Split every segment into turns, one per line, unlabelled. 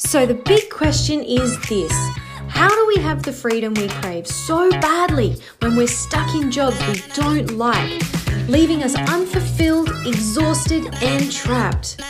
So, the big question is this How do we have the freedom we crave so badly when we're stuck in jobs we don't like, leaving us unfulfilled, exhausted, and trapped?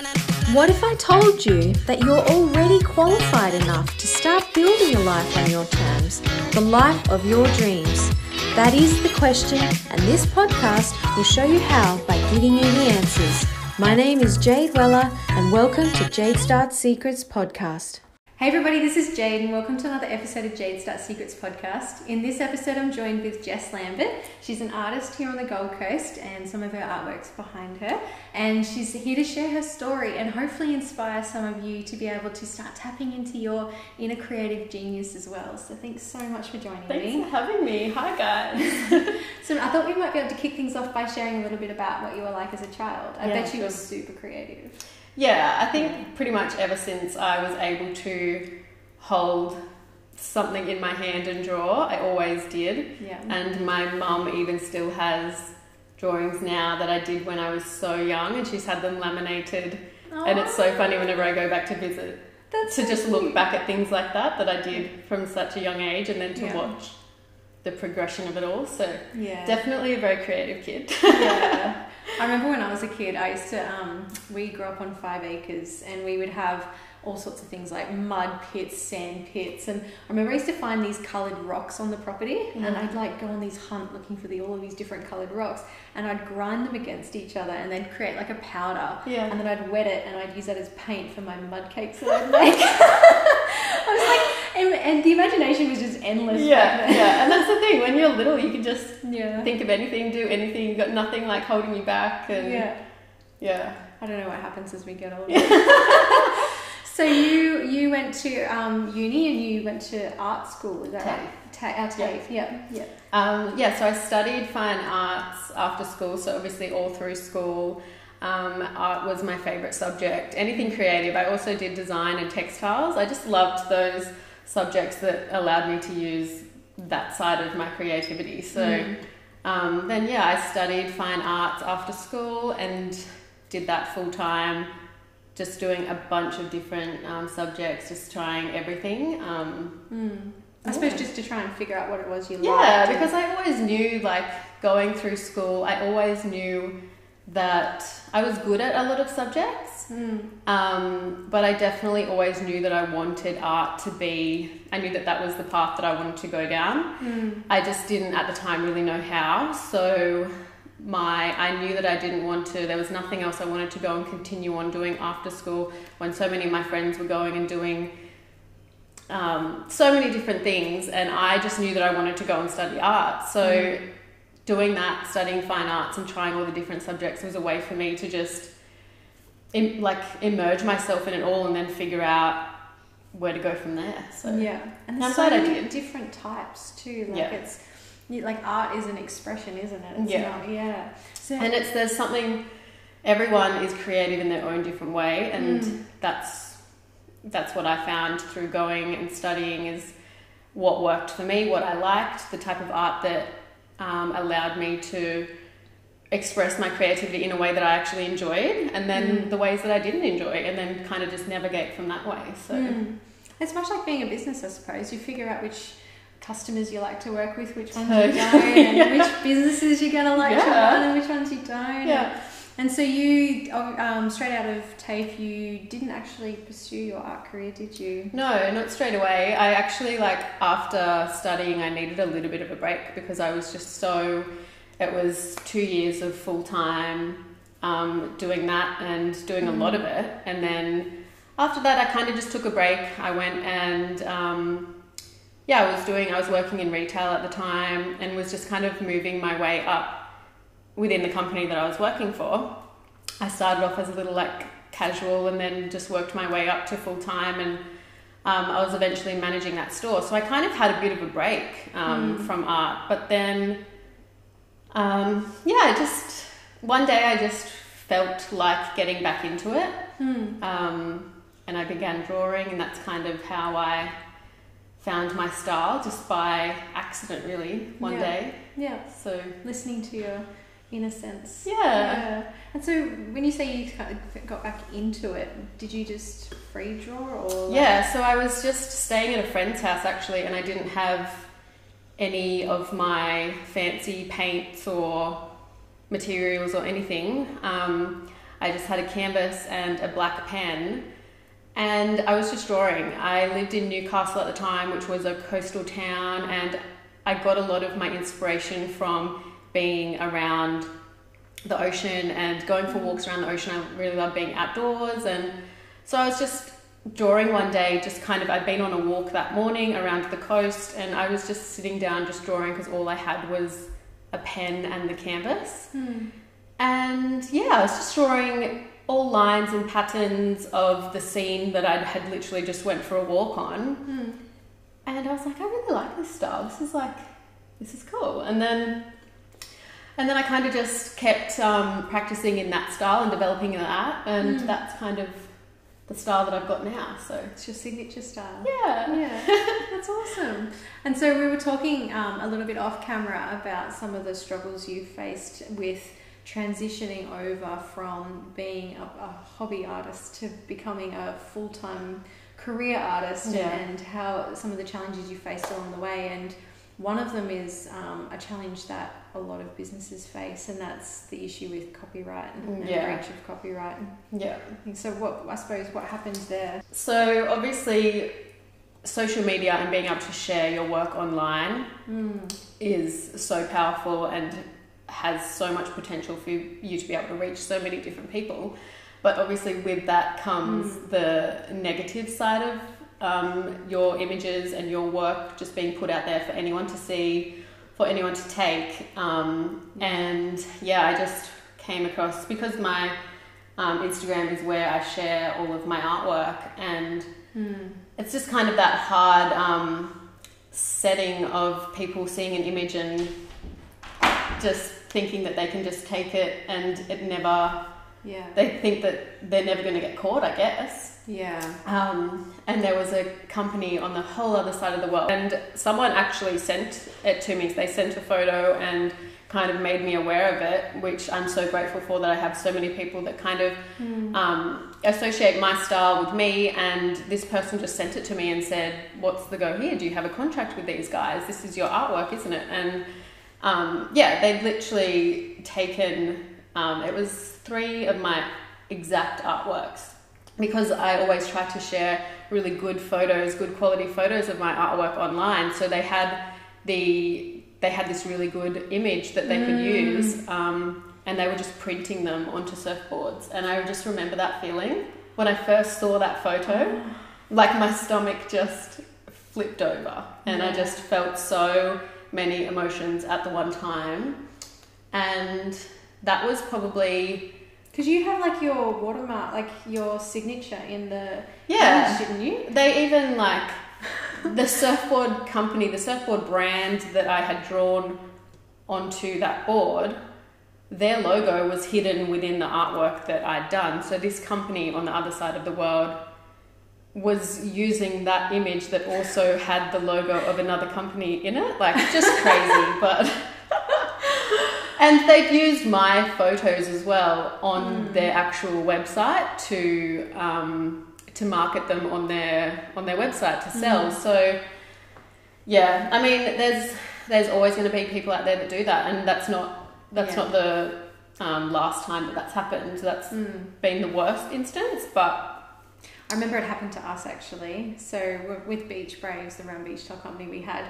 What if I told you that you're already qualified enough to start building a life on your terms, the life of your dreams? That is the question, and this podcast will show you how by giving you the answers. My name is Jade Weller, and welcome to Jade Start Secrets podcast.
Hey everybody, this is Jade, and welcome to another episode of Jade Start Secrets podcast. In this episode, I'm joined with Jess Lambert. She's an artist here on the Gold Coast, and some of her artworks behind her. And she's here to share her story and hopefully inspire some of you to be able to start tapping into your inner creative genius as well. So thanks so much for joining
Thanks
me.
Thanks for having me. Hi, guys.
So I thought we might be able to kick things off by sharing a little bit about what you were like as a child. I
Yeah,
bet you were super creative.
Yeah, I think pretty much ever since I was able to hold something in my hand and draw, I always did.
Yeah.
And my mum even still has drawings now that I did when I was so young, and she's had them laminated. And it's so funny whenever I go back to visit
That's
to
so
just look back at things like that that I did from such a young age, and then to
Yeah.
watch the progression of it all. So
Yeah.
definitely a very creative kid.
yeah. I remember when I was a kid, I used to, um, we grew up on five acres and we would have all sorts of things like mud pits, sand pits. And I remember I used to find these coloured rocks on the property and. I'd like go on these hunt looking for the, all of these different coloured rocks and I'd grind them against each other and then create like a powder.
Yeah.
And then I'd wet it and I'd use that as paint for my mud cakes that I'd make. I was like, and, and the imagination was just endless.
Yeah, yeah, and that's the thing. When you're little, you can just
Yeah.
think of anything, do anything. You got nothing like holding you back, and
yeah.
yeah,
I don't know what happens as we get older. so you you went to um, uni and you went to art school, is that right? Ta- TAFE, yeah, yeah.
Um, yeah. So I studied fine arts after school. So obviously, all through school, um, art was my favorite subject. Anything creative. I also did design and textiles. I just loved those subjects that allowed me to use that side of my creativity. So.
Mm.
Um, then yeah, I studied fine arts after school and did that full time, just doing a bunch of different um, subjects, just trying everything. Um,
Mm. I suppose just to try and figure out what it was you
yeah,
liked.
because I always knew, like going through school, I always knew that I was good at a lot of subjects.
Mm.
Um, but I definitely always knew that I wanted art to be, I knew that that was the path that I wanted to go down.
Mm.
I just didn't at the time really know how. So my I knew that I didn't want to there was nothing else I wanted to go and continue on doing after school when so many of my friends were going and doing um, so many different things and I just knew that I wanted to go and study art. So doing that, studying fine arts and trying all the different subjects was a way for me to just im- like immerse myself in it all and then figure out where to go from there. So
yeah, and
I'm
there's so
glad I
many
did.
different types too. Like
Yeah.
it's like art is an expression, isn't it? It's
Yeah.
Not, yeah. So
And it's there's something everyone is creative in their own different way and
Mm.
that's that's what I found through going and studying is what worked for me, what I liked, the type of art that um, allowed me to express my creativity in a way that I actually enjoyed, and then
Mm.
the ways that I didn't enjoy, and then kind of just navigate from that way. So
Mm. It's much like being a business, I suppose. You figure out which customers you like to work with, which ones you don't, and
Yeah.
which businesses you're going to like to
Yeah.
run and which ones you don't.
yeah.
And so you, oh, um, straight out of TAFE, you didn't actually pursue your art career, did you?
No, not straight away. I actually like after studying, I needed a little bit of a break because I was just so. It was two years of full time um, doing that and doing a lot of it, and then after that, I kind of just took a break. I went and um, yeah, I was doing. I was working in retail at the time and was just kind of moving my way up within the company that I was working for. I started off as a little like casual and then just worked my way up to full time and um, I was eventually managing that store. So I kind of had a bit of a break um,
Mm.
from art. But then, um, yeah, I just, one day I just felt like getting back into it. Um, and I began drawing, and that's kind of how I found my style just by accident, really, one
Yeah.
day.
Yeah.
So,
Listening to your in a sense.
Yeah.
And so when you say you kind of got back into it, did you just free draw or? like-
Yeah, so I was just staying at a friend's house actually, and I didn't have any of my fancy paints or materials or anything. Um, I just had a canvas and a black pen, and I was just drawing. I lived in Newcastle at the time, which was a coastal town, and I got a lot of my inspiration from being around the ocean and going for walks around the ocean. I really love being outdoors, and so I was just drawing one day. Just kind of, I'd been on a walk that morning around the coast, and I was just sitting down, just drawing because all I had was a pen and the canvas.
Hmm.
And yeah, I was just drawing all lines and patterns of the scene that I had literally just went for a walk on.
Hmm.
And I was like, I really like this style. This is like, this is cool. And then, and then I kind of just kept um, practicing in that style and developing that, and
Mm.
that's kind of the style that I've got now. So
It's your signature style.
yeah,
Yeah, that's awesome. And so we were talking um, a little bit off camera about some of the struggles you faced with transitioning over from being a, a hobby artist to becoming a full time career artist
Yeah.
and how some of the challenges you faced along the way. And one of them is um, a challenge that a lot of businesses face, and that's the issue with copyright and, and
Yeah.
breach of copyright.
yeah.
So, what I suppose what happens there?
So obviously, social media and being able to share your work online
Mm.
is so powerful and has so much potential for you to be able to reach so many different people. But obviously, with that comes the negative side of um, your images and your work just being put out there for anyone to see, for anyone to take. Um, and yeah, I just came across because my um, Instagram is where I share all of my artwork and
Mm.
it's just kind of that hard um, setting of people seeing an image and just thinking that they can just take it and it never,
Yeah.
they think that they're never going to get caught, I guess.
Yeah.
Um, and there was a company on the whole other side of the world, and someone actually sent it to me. They sent a photo and kind of made me aware of it, which I'm so grateful for that I have so many people that kind of
Mm.
um, associate my style with me. And this person just sent it to me and said, What's the go here? Do you have a contract with these guys? This is your artwork, isn't it? And um, yeah, they'd literally taken, um, it was three of my exact artworks because I always try to share really good photos, good quality photos of my artwork online. So they had the they had this really good image that they could
Mm.
use, um, and they were just printing them onto surfboards. And I just remember that feeling when I first saw that photo, like my stomach just flipped over, and I just felt so many emotions at the one time, and that was probably
Because you have like your watermark, like your signature in the
yeah.
image, didn't you?
They even like the surfboard company, the surfboard brand that I had drawn onto that board, their logo was hidden within the artwork that I'd done. So this company on the other side of the world was using that image that also had the logo of another company in it. Like just crazy, but and they'd used my photos as well on their actual website to um, to market them on their on their website to sell. So yeah, I mean, there's there's always going to be people out there that do that, and that's not that's
Yeah.
not the um, last time that that's happened. That's
Mm.
been the worst instance, but
I remember it happened to us actually. So with Beach Braves, the round beach towel company we had,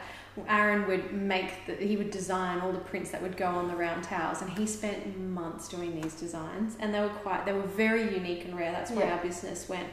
Aaron would make the, he would design all the prints that would go on the round towels, and he spent months doing these designs, and they were quite they were very unique and rare. That's why
Yeah.
our business went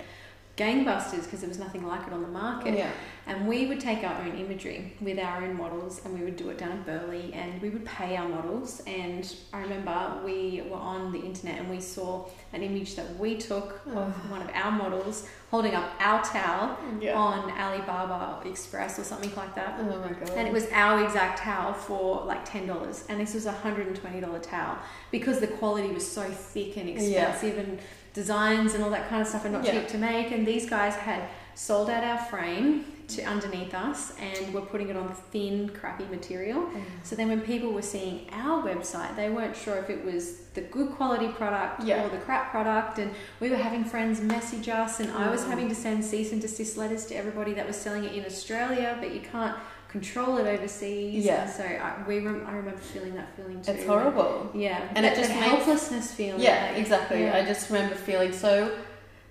gangbusters because there was nothing like it on the market.
yeah,
And we would take our own imagery with our own models and we would do it down at Burleigh and we would pay our models. And I remember we were on the internet and we saw an image that we took of one of our models holding up our towel
yeah.
on Alibaba Express or something like that.
Oh my god.
And it was our exact towel for like ten dollars, and this was a hundred and twenty dollar towel because the quality was so thick and
Yeah.
expensive, and designs and all that kind of stuff are not
Yeah.
cheap to make. And these guys had sold out our frame to underneath us and we're putting it on thin, crappy material. So then when people were seeing our website, they weren't sure if it was the good quality product
Yeah.
or the crap product. And we were having friends message us, and I was
Mm.
having to send cease and desist letters to everybody that was selling it in Australia, but you can't control it overseas.
Yeah.
And so I, we rem- I remember feeling that feeling too.
It's horrible.
Yeah.
And it just
that
makes-
helplessness feeling.
Yeah,
like-
exactly.
yeah.
I just remember feeling so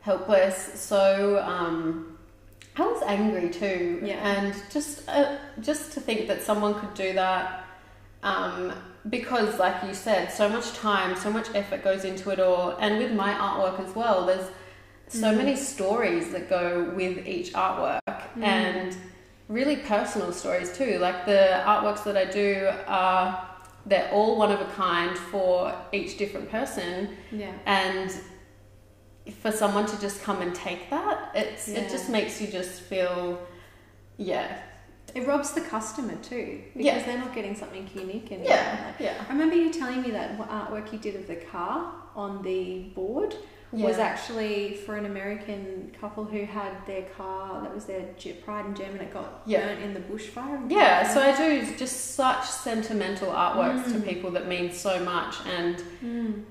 helpless, so um, I was angry too,
Yeah.
and just uh, just to think that someone could do that, um, because like you said, so much time, so much effort goes into it all, and with my artwork as well, there's so
Mm.
many stories that go with each artwork,
Mm.
and really personal stories too. Like the artworks that I do are. They're all one of a kind for each different person,
yeah.
and for someone to just come and take that it's
Yeah.
it just makes you just feel yeah
It robs the customer too because
Yeah.
they're not getting something unique anymore.
yeah
Like,
yeah
I remember you telling me that artwork you did of the car on the board was actually for an American couple who had their car that was their pride and gem and it got
Yeah.
burnt in the bushfire.
yeah so i do just such sentimental artworks to
Mm.
people that mean so much and
Mm.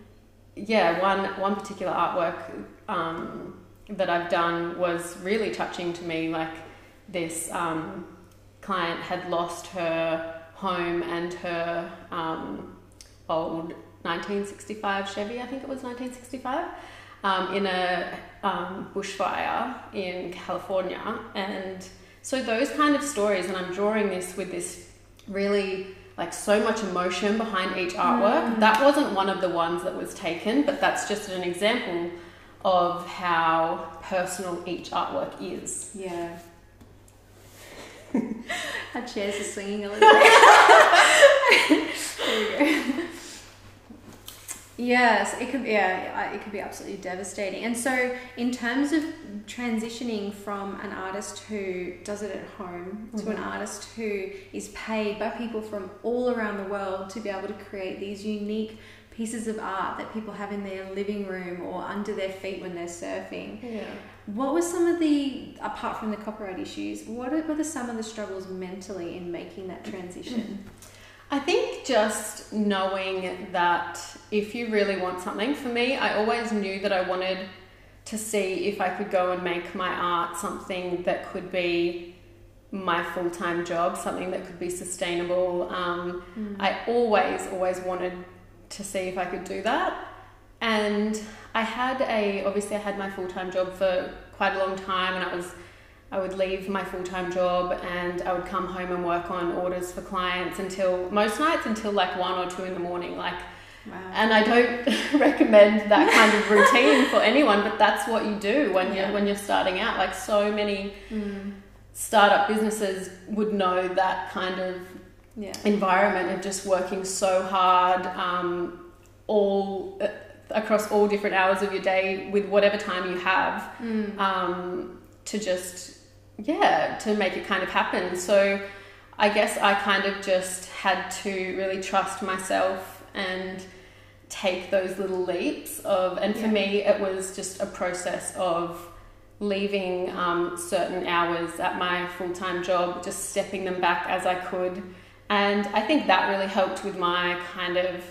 Yeah one one particular artwork um, that i've done was really touching to me like this um, client had lost her home and her um, old 1965 chevy i think it was 1965 um, in a um, bushfire in california. And so those kind of stories and i'm drawing this with this really like so much emotion behind each artwork.
Mm.
That wasn't one of the ones that was taken, but that's just an example of how personal each artwork is.
Yeah. Our chairs are swinging a little bit. there we go. Yes, it could. Yeah, it could be absolutely devastating. And so, in terms of transitioning from an artist who does it at home to an
Mhm.
artist who is paid by people from all around the world to be able to create these unique pieces of art that people have in their living room or under their feet when they're surfing.
Yeah.
What were some of the, apart from the copyright issues, what are some of the struggles mentally in making that transition?
I think just knowing that if you really want something, for me, I always knew that I wanted to see if I could go and make my art something that could be my full time job, something that could be sustainable. Um,
Mm.
I always, always wanted to see if I could do that. And I had a, obviously, I had my full time job for quite a long time, and I was, I would leave my full time job and I would come home and work on orders for clients until most nights until like one or two in the morning. Like,
Wow.
and I don't recommend that kind of routine for anyone, but that's what you do when
Yeah.
you're when you're starting out. Like, so many
Mm.
startup businesses would know that kind of
Yeah.
environment of just working so hard um, all uh, across all different hours of your day with whatever time you have
Mm.
um, to just yeah to make it kind of happen. So i guess i kind of just had to really trust myself and take those little leaps of and for
Yeah.
me it was just a process of leaving um, certain hours at my full-time job just stepping them back as i could. And i think that really helped with my kind of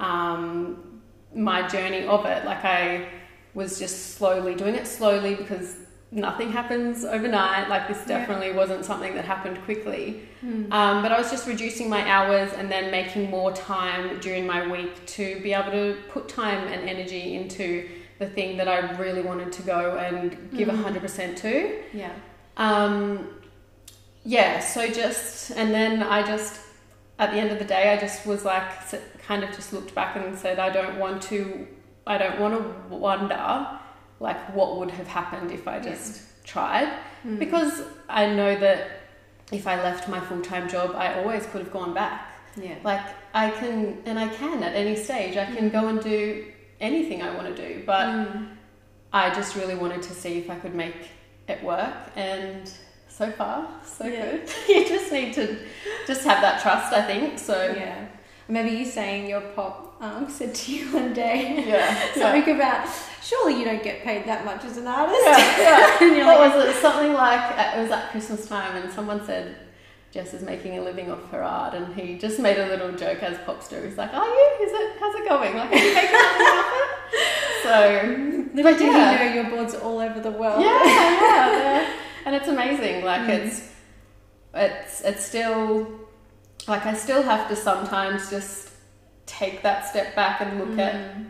um, my journey of it. Like i was just slowly doing it slowly because nothing happens overnight like this
Yeah.
definitely wasn't something that happened quickly
Mm.
um, but I was just reducing my hours and then making more time during my week to be able to put time and energy into the thing that I really wanted to go and give a
Mhm.
100% to.
Yeah.
Um, yeah, so just, and then I just, at the end of the day, I just was like, kind of just looked back and said, I don't want to, I don't want to wonder like what would have happened if I
Yeah.
just tried
Mm.
because I know that if I left my full time job, I always could have gone back.
yeah.
Like I can, and I can at any stage. I can go and do anything I want to do, but
Mm.
I just really wanted to see if I could make it work, and so far, so
Yeah.
good. you just need to just have that trust, I think. So
Yeah. Maybe you saying your pop um, said to you one day
Yeah.
something about surely you don't get paid that much as an artist.
yeah, yeah.
and you're
What
like,
was it? Something like it was at Christmas time, and someone said Jess is making a living off her art, and he just made a little joke as Popster. He's like, "Are you? Is it? How's it going? Like, are you making a living off it?" So
little did
yeah.
you know your boards all over the world.
yeah, yeah, and it's amazing. Like
Mm.
it's it's it's still like I still have to sometimes just take that step back and look at
Mm.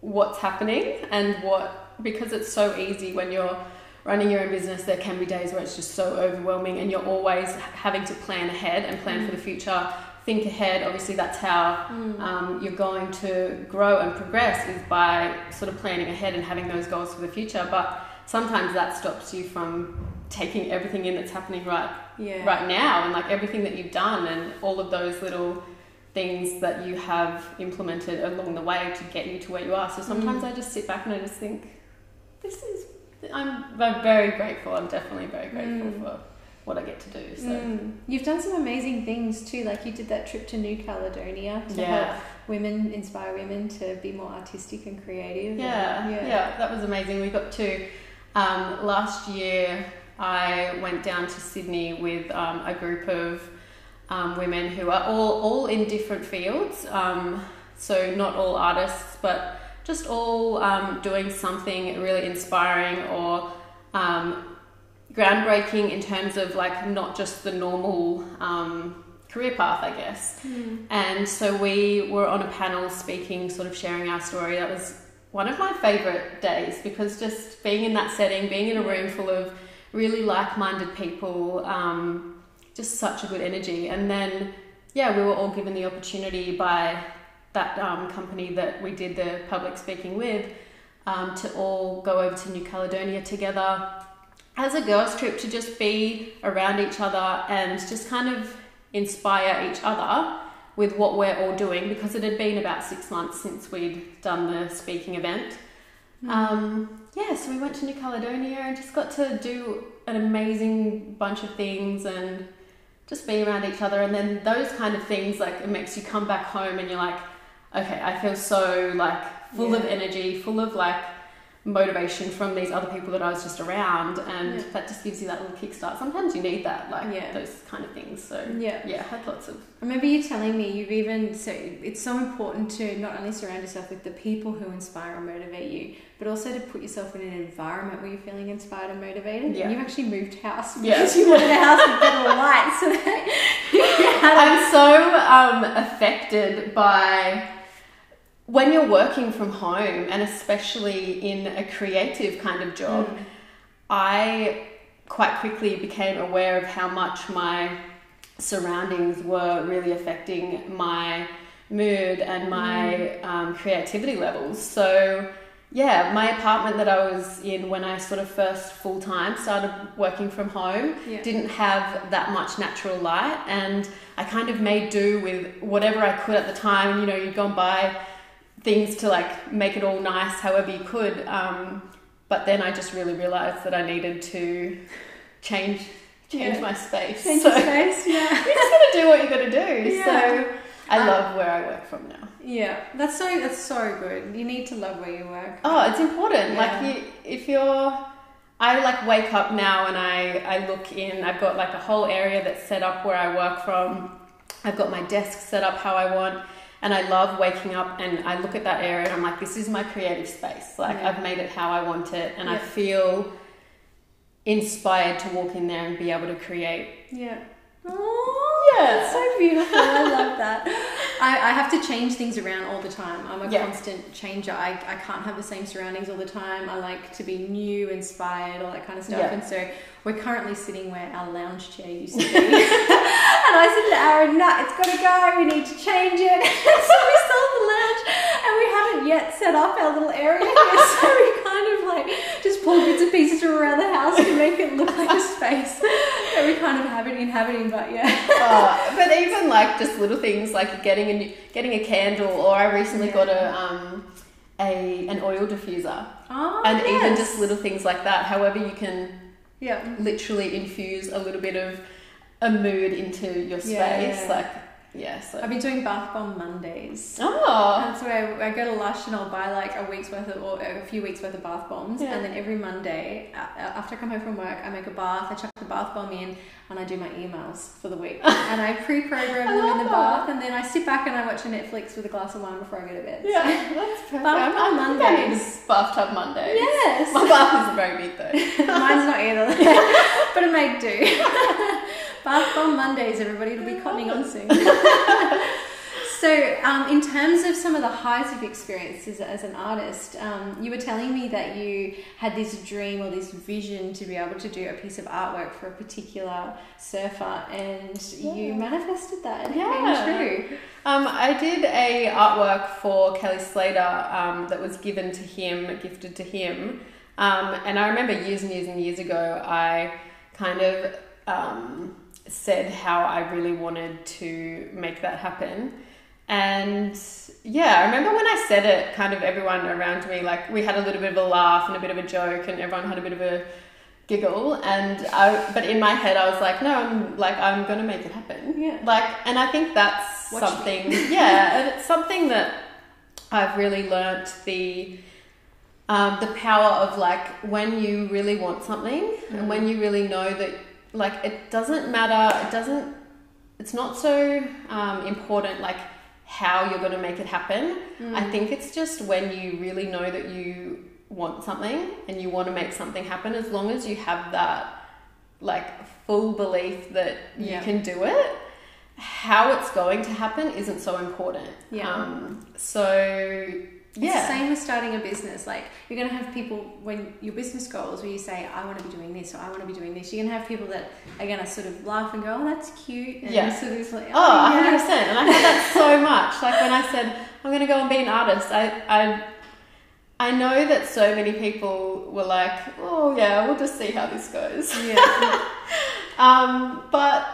what's happening and what because it's so easy when you're running your own business there can be days where it's just so overwhelming and you're always having to plan ahead and plan for the future think ahead obviously that's how
Mm.
um, you're going to grow and progress is by sort of planning ahead and having those goals for the future but sometimes that stops you from taking everything in that's happening right
yeah.
right now and like everything that you've done and all of those little things that you have implemented along the way to get you to where you are. So sometimes
Mm.
I just sit back and I just think, this is, I'm, I'm very grateful. I'm definitely very grateful
Mm.
for what I get to do. So
Mm. You've done some amazing things too, like you did that trip to New Caledonia to help women inspire women to be more artistic and creative.
Yeah,
and-
yeah, that was amazing. We got to um, last year. I went down to Sydney with um, a group of um, women who are all all in different fields. Um, so not all artists, but just all um, doing something really inspiring or um, groundbreaking in terms of like not just the normal um, career path, I guess.
Mm.
And so we were on a panel speaking, sort of sharing our story. That was one of my favorite days because just being in that setting, being in a room full of really like minded people, um, just such a good energy. And then, yeah, we were all given the opportunity by that um, company that we did the public speaking with um, to all go over to New Caledonia together as a girls' trip to just be around each other and just kind of inspire each other with what we're all doing because it had been about six months since we'd done the speaking event. Um, yeah, so we went to New Caledonia and just got to do an amazing bunch of things and just be around each other. And then those kind of things, like, it makes you come back home and you're like, okay, I feel so like full of energy, full of like motivation from these other people that I was just around, and
Yeah.
that just gives you that little kickstart. Sometimes you need that, like
Yeah.
those kind of things. So
Yeah.
yeah, I had lots of
I remember you telling me you've even so it's so important to not only surround yourself with the people who inspire and motivate you, but also to put yourself in an environment where you're feeling inspired and motivated.
Yeah.
And you've actually moved house
Yeah.
because you wanted a house with better light. So that you had a-
I'm so um, affected by when you're working from home and especially in a creative kind of job.
Mm.
I quite quickly became aware of how much my surroundings were really affecting my mood and my um, creativity levels. So, yeah, my apartment that I was in when I sort of first full time started working from home
Yeah.
didn't have that much natural light, and I kind of made do with whatever I could at the time. You know, you'd go and buy things to like make it all nice however you could. Um, but then I just really realized that I needed to change change
Yeah.
my space.
Change
so
your space, yeah.
you just gotta do what you gotta do.
Yeah.
So I
Uh,
love where I work from now.
Yeah, that's so that's so good. You need to love where you work.
Oh, it's important.
Yeah.
Like you, if you're, I like wake up now and I I look in. I've got like a whole area that's set up where I work from. I've got my desk set up how I want, and I love waking up and I look at that area and I'm like, this is my creative space. Like
Yeah.
I've made it how I want it, and I feel inspired to walk in there and be able to create.
Yeah. Oh,
Yeah.
that's so beautiful. I love that. I, I have to change things around all the time. I'm a
Yeah.
constant changer. I, I can't have the same surroundings all the time. I like to be new, inspired, all that kind of stuff.
Yeah.
And so we're currently sitting where our lounge chair used to be. and I said to Aaron, no, it's got to go. We need to change it. so we sold the lounge and we haven't yet set up our little area here. So we kind of like just pull bits and pieces from around the house to make it look like a space that we kind of have it inhabiting. But yeah.
uh, but even like just little things like getting a new, getting a candle, or I recently
Yeah.
got a um a an oil diffuser.
Oh,
and even just little things like that however you can
yeah.
literally infuse a little bit of a mood into your space
Yeah, yeah.
Yeah. So
I've been doing bath bomb Mondays.
oh,
That's where I, I go to Lush and I'll buy like a week's worth of or a few weeks worth of bath bombs,
Yeah.
and then every Monday after I come home from work, I make a bath. I chuck the bath bomb in, and I do my emails for the week, and I pre-program them in the
that.
bath, and then I sit back and I watch a Netflix with a glass of wine before I go to bed.
yeah, that's perfect.
Bath bomb
I'm- I'm getting
Mondays.
bathtub Mondays.
Yes.
My bath isn't very big though.
Mine's not either, but it may do. Bath bomb Mondays, everybody, it'll be cottoning on soon. so, um, in terms of some of the highs you've experienced as, as an artist, um, you were telling me that you had this dream or this vision to be able to do a piece of artwork for a particular surfer, and you manifested that. and It
Yeah.
came true.
Um, I did a artwork for Kelly Slater um, that was given to him, gifted to him, um, and I remember years and years and years ago, I kind of um, said how I really wanted to make that happen. And yeah, I remember when I said it, kind of everyone around me, like we had a little bit of a laugh and a bit of a joke, and everyone had a bit of a giggle. And I, but in my head, I was like, no, I'm like, I'm gonna make it happen.
Yeah.
Like, and I think that's
Watch
something, yeah, and it's something that I've really learnt the um, the power of like when you really want something and when you really know that like it doesn't matter, it doesn't, it's not so um, important like how you're going to make it happen. I think it's just when you really know that you want something and you want to make something happen, as long as you have that like full belief that you
Yeah.
can do it. How it's going to happen isn't so important.
Yeah.
Um, so
It's
yeah.
the same as starting a business. Like you're gonna have people when your business goals where you say, I wanna be doing this or I wanna be doing this, you're gonna have people that are gonna sort of laugh and go, Oh, that's cute and
Yeah.
sort of like,
Oh,
yeah.
100%. And I had that so much. Like when I said, I'm going to go and be an artist, I, I, I know that so many people were like, oh, yeah, we'll just see how this goes.
Yeah.
Um, but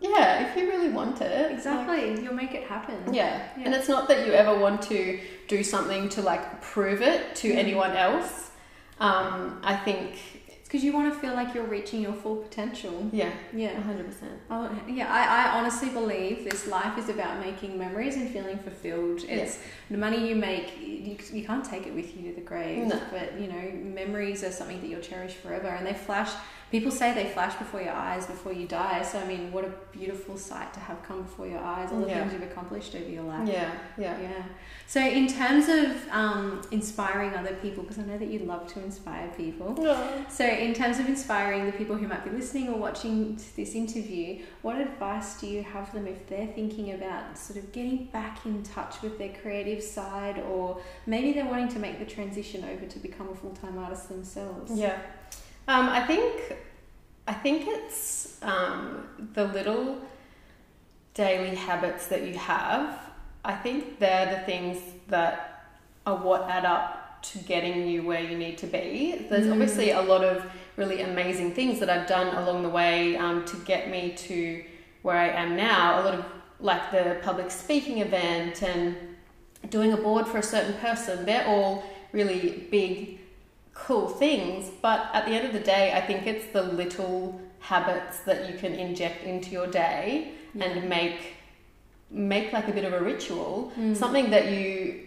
yeah, if you really want it.
exactly. You'll make it happen.
yeah.
Yeah.
And it's not that you ever want to do something to like prove it to
Mm.
anyone else. Um, I think,
It's because you wanna feel like you're reaching your full potential.
yeah,
Yeah.
100%.
Oh, yeah, I, I honestly believe this life is about making memories and feeling fulfilled. It's the money you make, you, you can't take it with you to the grave.
No.
But, you know, memories are something that you'll cherish forever. And they flash, people say they flash before your eyes before you die. So, I mean, what a beautiful sight to have come before your eyes, all the
Yeah.
things you've accomplished over your life.
Yeah, yeah.
Yeah. So, in terms of um, inspiring other people, because I know that you love to inspire people. So, in terms of inspiring the people who might be listening or watching this interview, what advice do you have them if they're thinking about sort of getting back in touch with their creative side, or maybe they're wanting to make the transition over to become a full time artist themselves?
Yeah, um, I think I think it's um, the little daily habits that you have. I think they're the things that are what add up to getting you where you need to be. There's
Mm.
obviously a lot of really amazing things that I've done along the way um, to get me to where I am now. A lot of like the public speaking event and doing a board for a certain person. They're all really big cool things, but at the end of the day, I think it's the little habits that you can inject into your day and make make like a bit of a ritual,
Mm.
something that you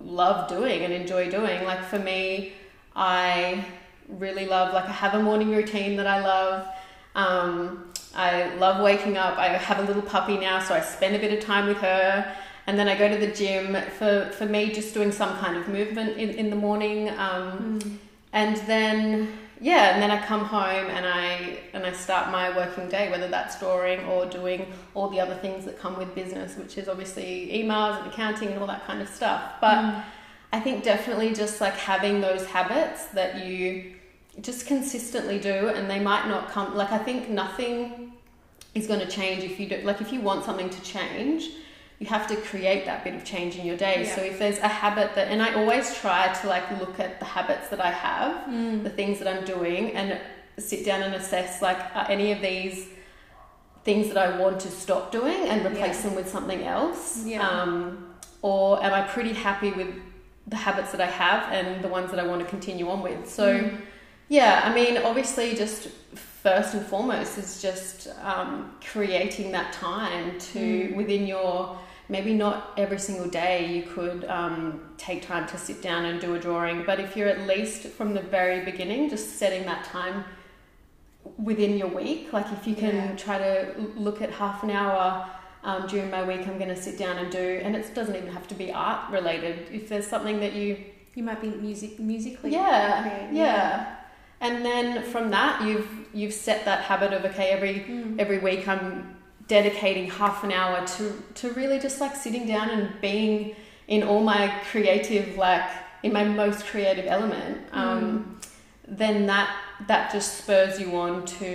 love doing and enjoy doing. Like for me, I really love like I have a morning routine that I love. Um, I love waking up. I have a little puppy now, so I spend a bit of time with her. And then I go to the gym for, for me, just doing some kind of movement in, in the morning. Um,
Mm.
and then yeah, and then I come home and I and I start my working day, whether that's drawing or doing all the other things that come with business, which is obviously emails and accounting and all that kind of stuff. But
Mm.
I think definitely just like having those habits that you just consistently do, and they might not come. Like I think nothing is going to change if you do. Like if you want something to change, you have to create that bit of change in your day.
Yeah.
So if there's a habit that, and I always try to like look at the habits that I have,
Mm.
the things that I'm doing, and sit down and assess like are any of these things that I want to stop doing and replace
Yeah.
them with something else.
Yeah.
Um, or am I pretty happy with the habits that I have and the ones that I want to continue on with? So
Mm.
yeah, I mean, obviously, just first and foremost is just um, creating that time to
Mm.
within your maybe not every single day you could um, take time to sit down and do a drawing but if you're at least from the very beginning just setting that time within your week like if you can
Yeah.
try to look at half an hour um, during my week i'm going to sit down and do and it doesn't even have to be art related if there's something that you
You might be music musically.
yeah,
creative,
yeah. And then from that, you've you've set that habit of okay, every
Mm.
every week I'm dedicating half an hour to to really just like sitting down and being in all my creative like in my most creative element. Um, Then that that just spurs you on to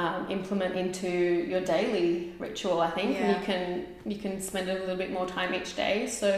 um, implement into your daily ritual. I think, and
Yeah.
you can you can spend a little bit more time each day. So.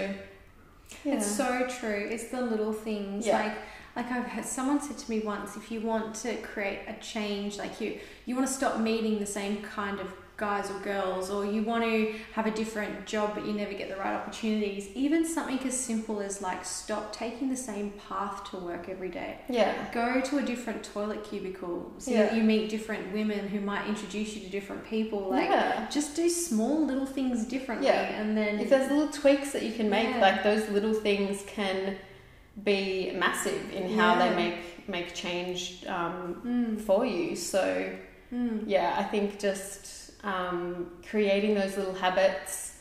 Yeah.
It's so true. It's the little things
Yeah.
like like I've had someone said to me once, if you want to create a change, like you you want to stop meeting the same kind of guys or girls, or you want to have a different job but you never get the right opportunities. Even something as simple as like stop taking the same path to work every day.
yeah.
Go to a different toilet cubicle. So
Yeah.
you meet different women who might introduce you to different people. Like
yeah.
just do small little things differently,
Yeah.
and then
If there's little tweaks that you can make,
Yeah.
like those little things can be massive in how they make make change um,
Mm,
for you. So
mm.
yeah, I think just um, creating those little habits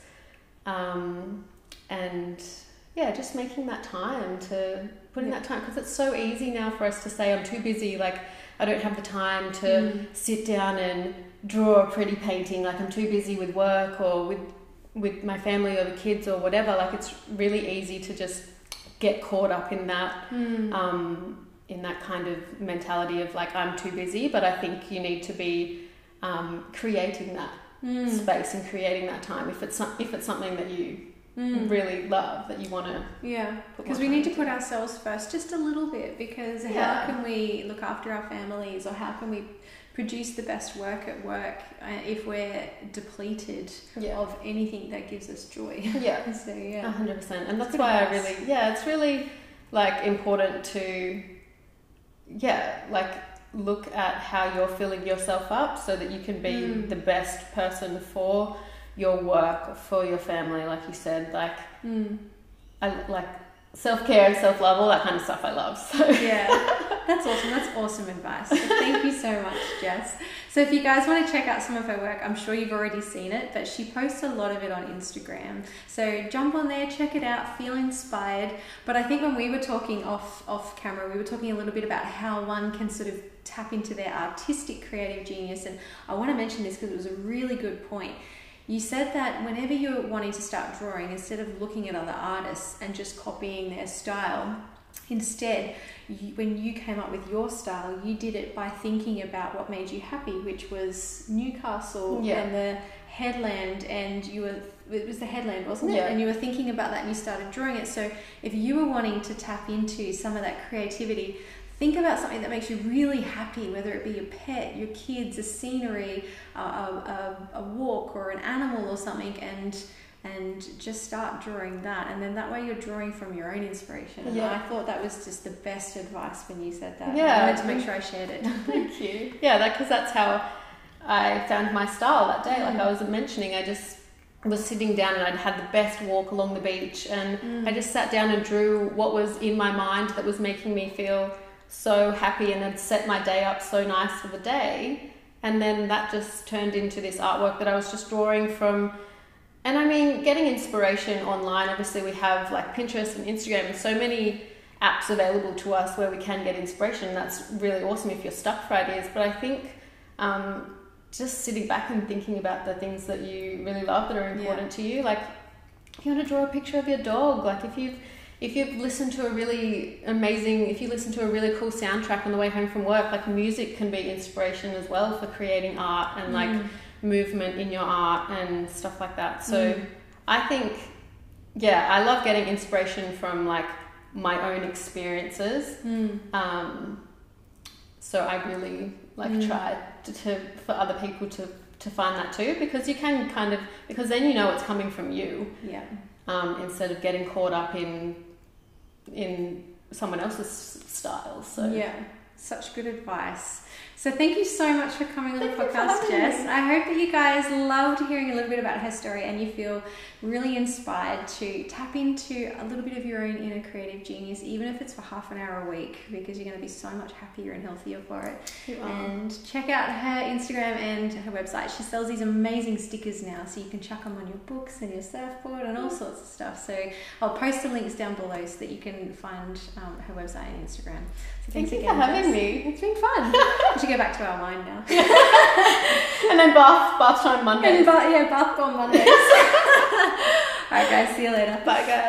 um, and yeah, just making that time to putting
Yeah.
that time because it's so easy now for us to say I'm too busy, like I don't have the time to
Mm.
sit down and draw a pretty painting like i'm too busy with work or with with my family or the kids or whatever like it's really easy to just get caught up in that
Mm.
um, in that kind of mentality of like i'm too busy but i think you need to be um, creating that
Mm.
space and creating that time if it's if it's something that you
Mm.
really love that you want to
Yeah, because we need to put ourselves first just a little bit. Because
Yeah.
how can we look after our families, or how can we produce the best work at work uh, if we're depleted
yeah
of anything that gives us joy?
yeah
so
A
yeah,
hundred percent, and that's why I really, yeah, it's really like important to, yeah, like look at how you're filling yourself up so that you can be
Mm.
the best person for your work, for your family, like you said, like
mm.
I like self care self love, all that kind of stuff. I love. So
yeah, that's awesome. That's awesome advice. So thank you so much, Jess. So if you guys want to check out some of her work, I'm sure you've already seen it, but she posts a lot of it on Instagram. So jump on there, check it out, feel inspired. But I think when we were talking off off camera, we were talking a little bit about how one can sort of tap into their artistic creative genius, and I want to mention this because it was a really good point. You said that whenever you're wanting to start drawing, instead of looking at other artists and just copying their style, instead, you, when you came up with your style, you did it by thinking about what made you happy, which was Newcastle
Yeah.
and the headland, and you were it was the headland, wasn't it?
Yeah.
And you were thinking about that, and you started drawing it. So if you were wanting to tap into some of that creativity, think about something that makes you really happy, whether it be your pet, your kids, a scenery, a, a, a, walk, or an animal or something, and and just start drawing that. And then that way you're drawing from your own inspiration. And
Yeah.
I thought that was just the best advice when you said that.
Yeah.
I wanted to make sure I shared it.
Thank you. Yeah, that because that's how I found my style that day. Like
Mm.
I was mentioning, I just was sitting down and I'd had the best walk along the beach, and
Mm.
I just sat down and drew what was in my mind that was making me feel so happy and had set my day up so nice for the day. And then that just turned into this artwork that I was just drawing from. And I mean, getting inspiration online, obviously, we have like Pinterest and Instagram and so many apps available to us where we can get inspiration. That's really awesome if you're stuck for ideas. But I think um, just sitting back and thinking about the things that you really love that are important to you, like if you want to draw a picture of your dog, like if you've if you've listened to a really amazing, if you listen to a really cool soundtrack on the way home from work, like music can be inspiration as well for creating art and like
Mm.
movement in your art and stuff like that. So
Mm.
I think, yeah, I love getting inspiration from like my own experiences.
Mm.
Um, so I really like
Mm.
try to, to for other people to to find that too because you can kind of because then you know it's coming from you
Yeah.
Um, instead of getting caught up in in someone else's style. So
yeah. Such good advice. So thank you so much for coming on
Thank
the podcast, Jess.
me.
I hope that you guys loved hearing a little bit about her story and you feel really inspired to tap into a little bit of your own inner creative genius, even if it's for half an hour a week, because you're going to be so much happier and healthier for it.
You are.
And check out her Instagram and her website. She sells these amazing stickers now, so you can chuck them on your books and your surfboard and all sorts of stuff. So I'll post the links down below so that you can find um, her website and Instagram. So
Thank
thanks
you
again,
for having
Jess.
me. It's been fun.
We should go back to our wine now.
and then bath bath time Monday.
and ba- yeah, bath on Mondays. All right, guys. See you later.
Bye guys.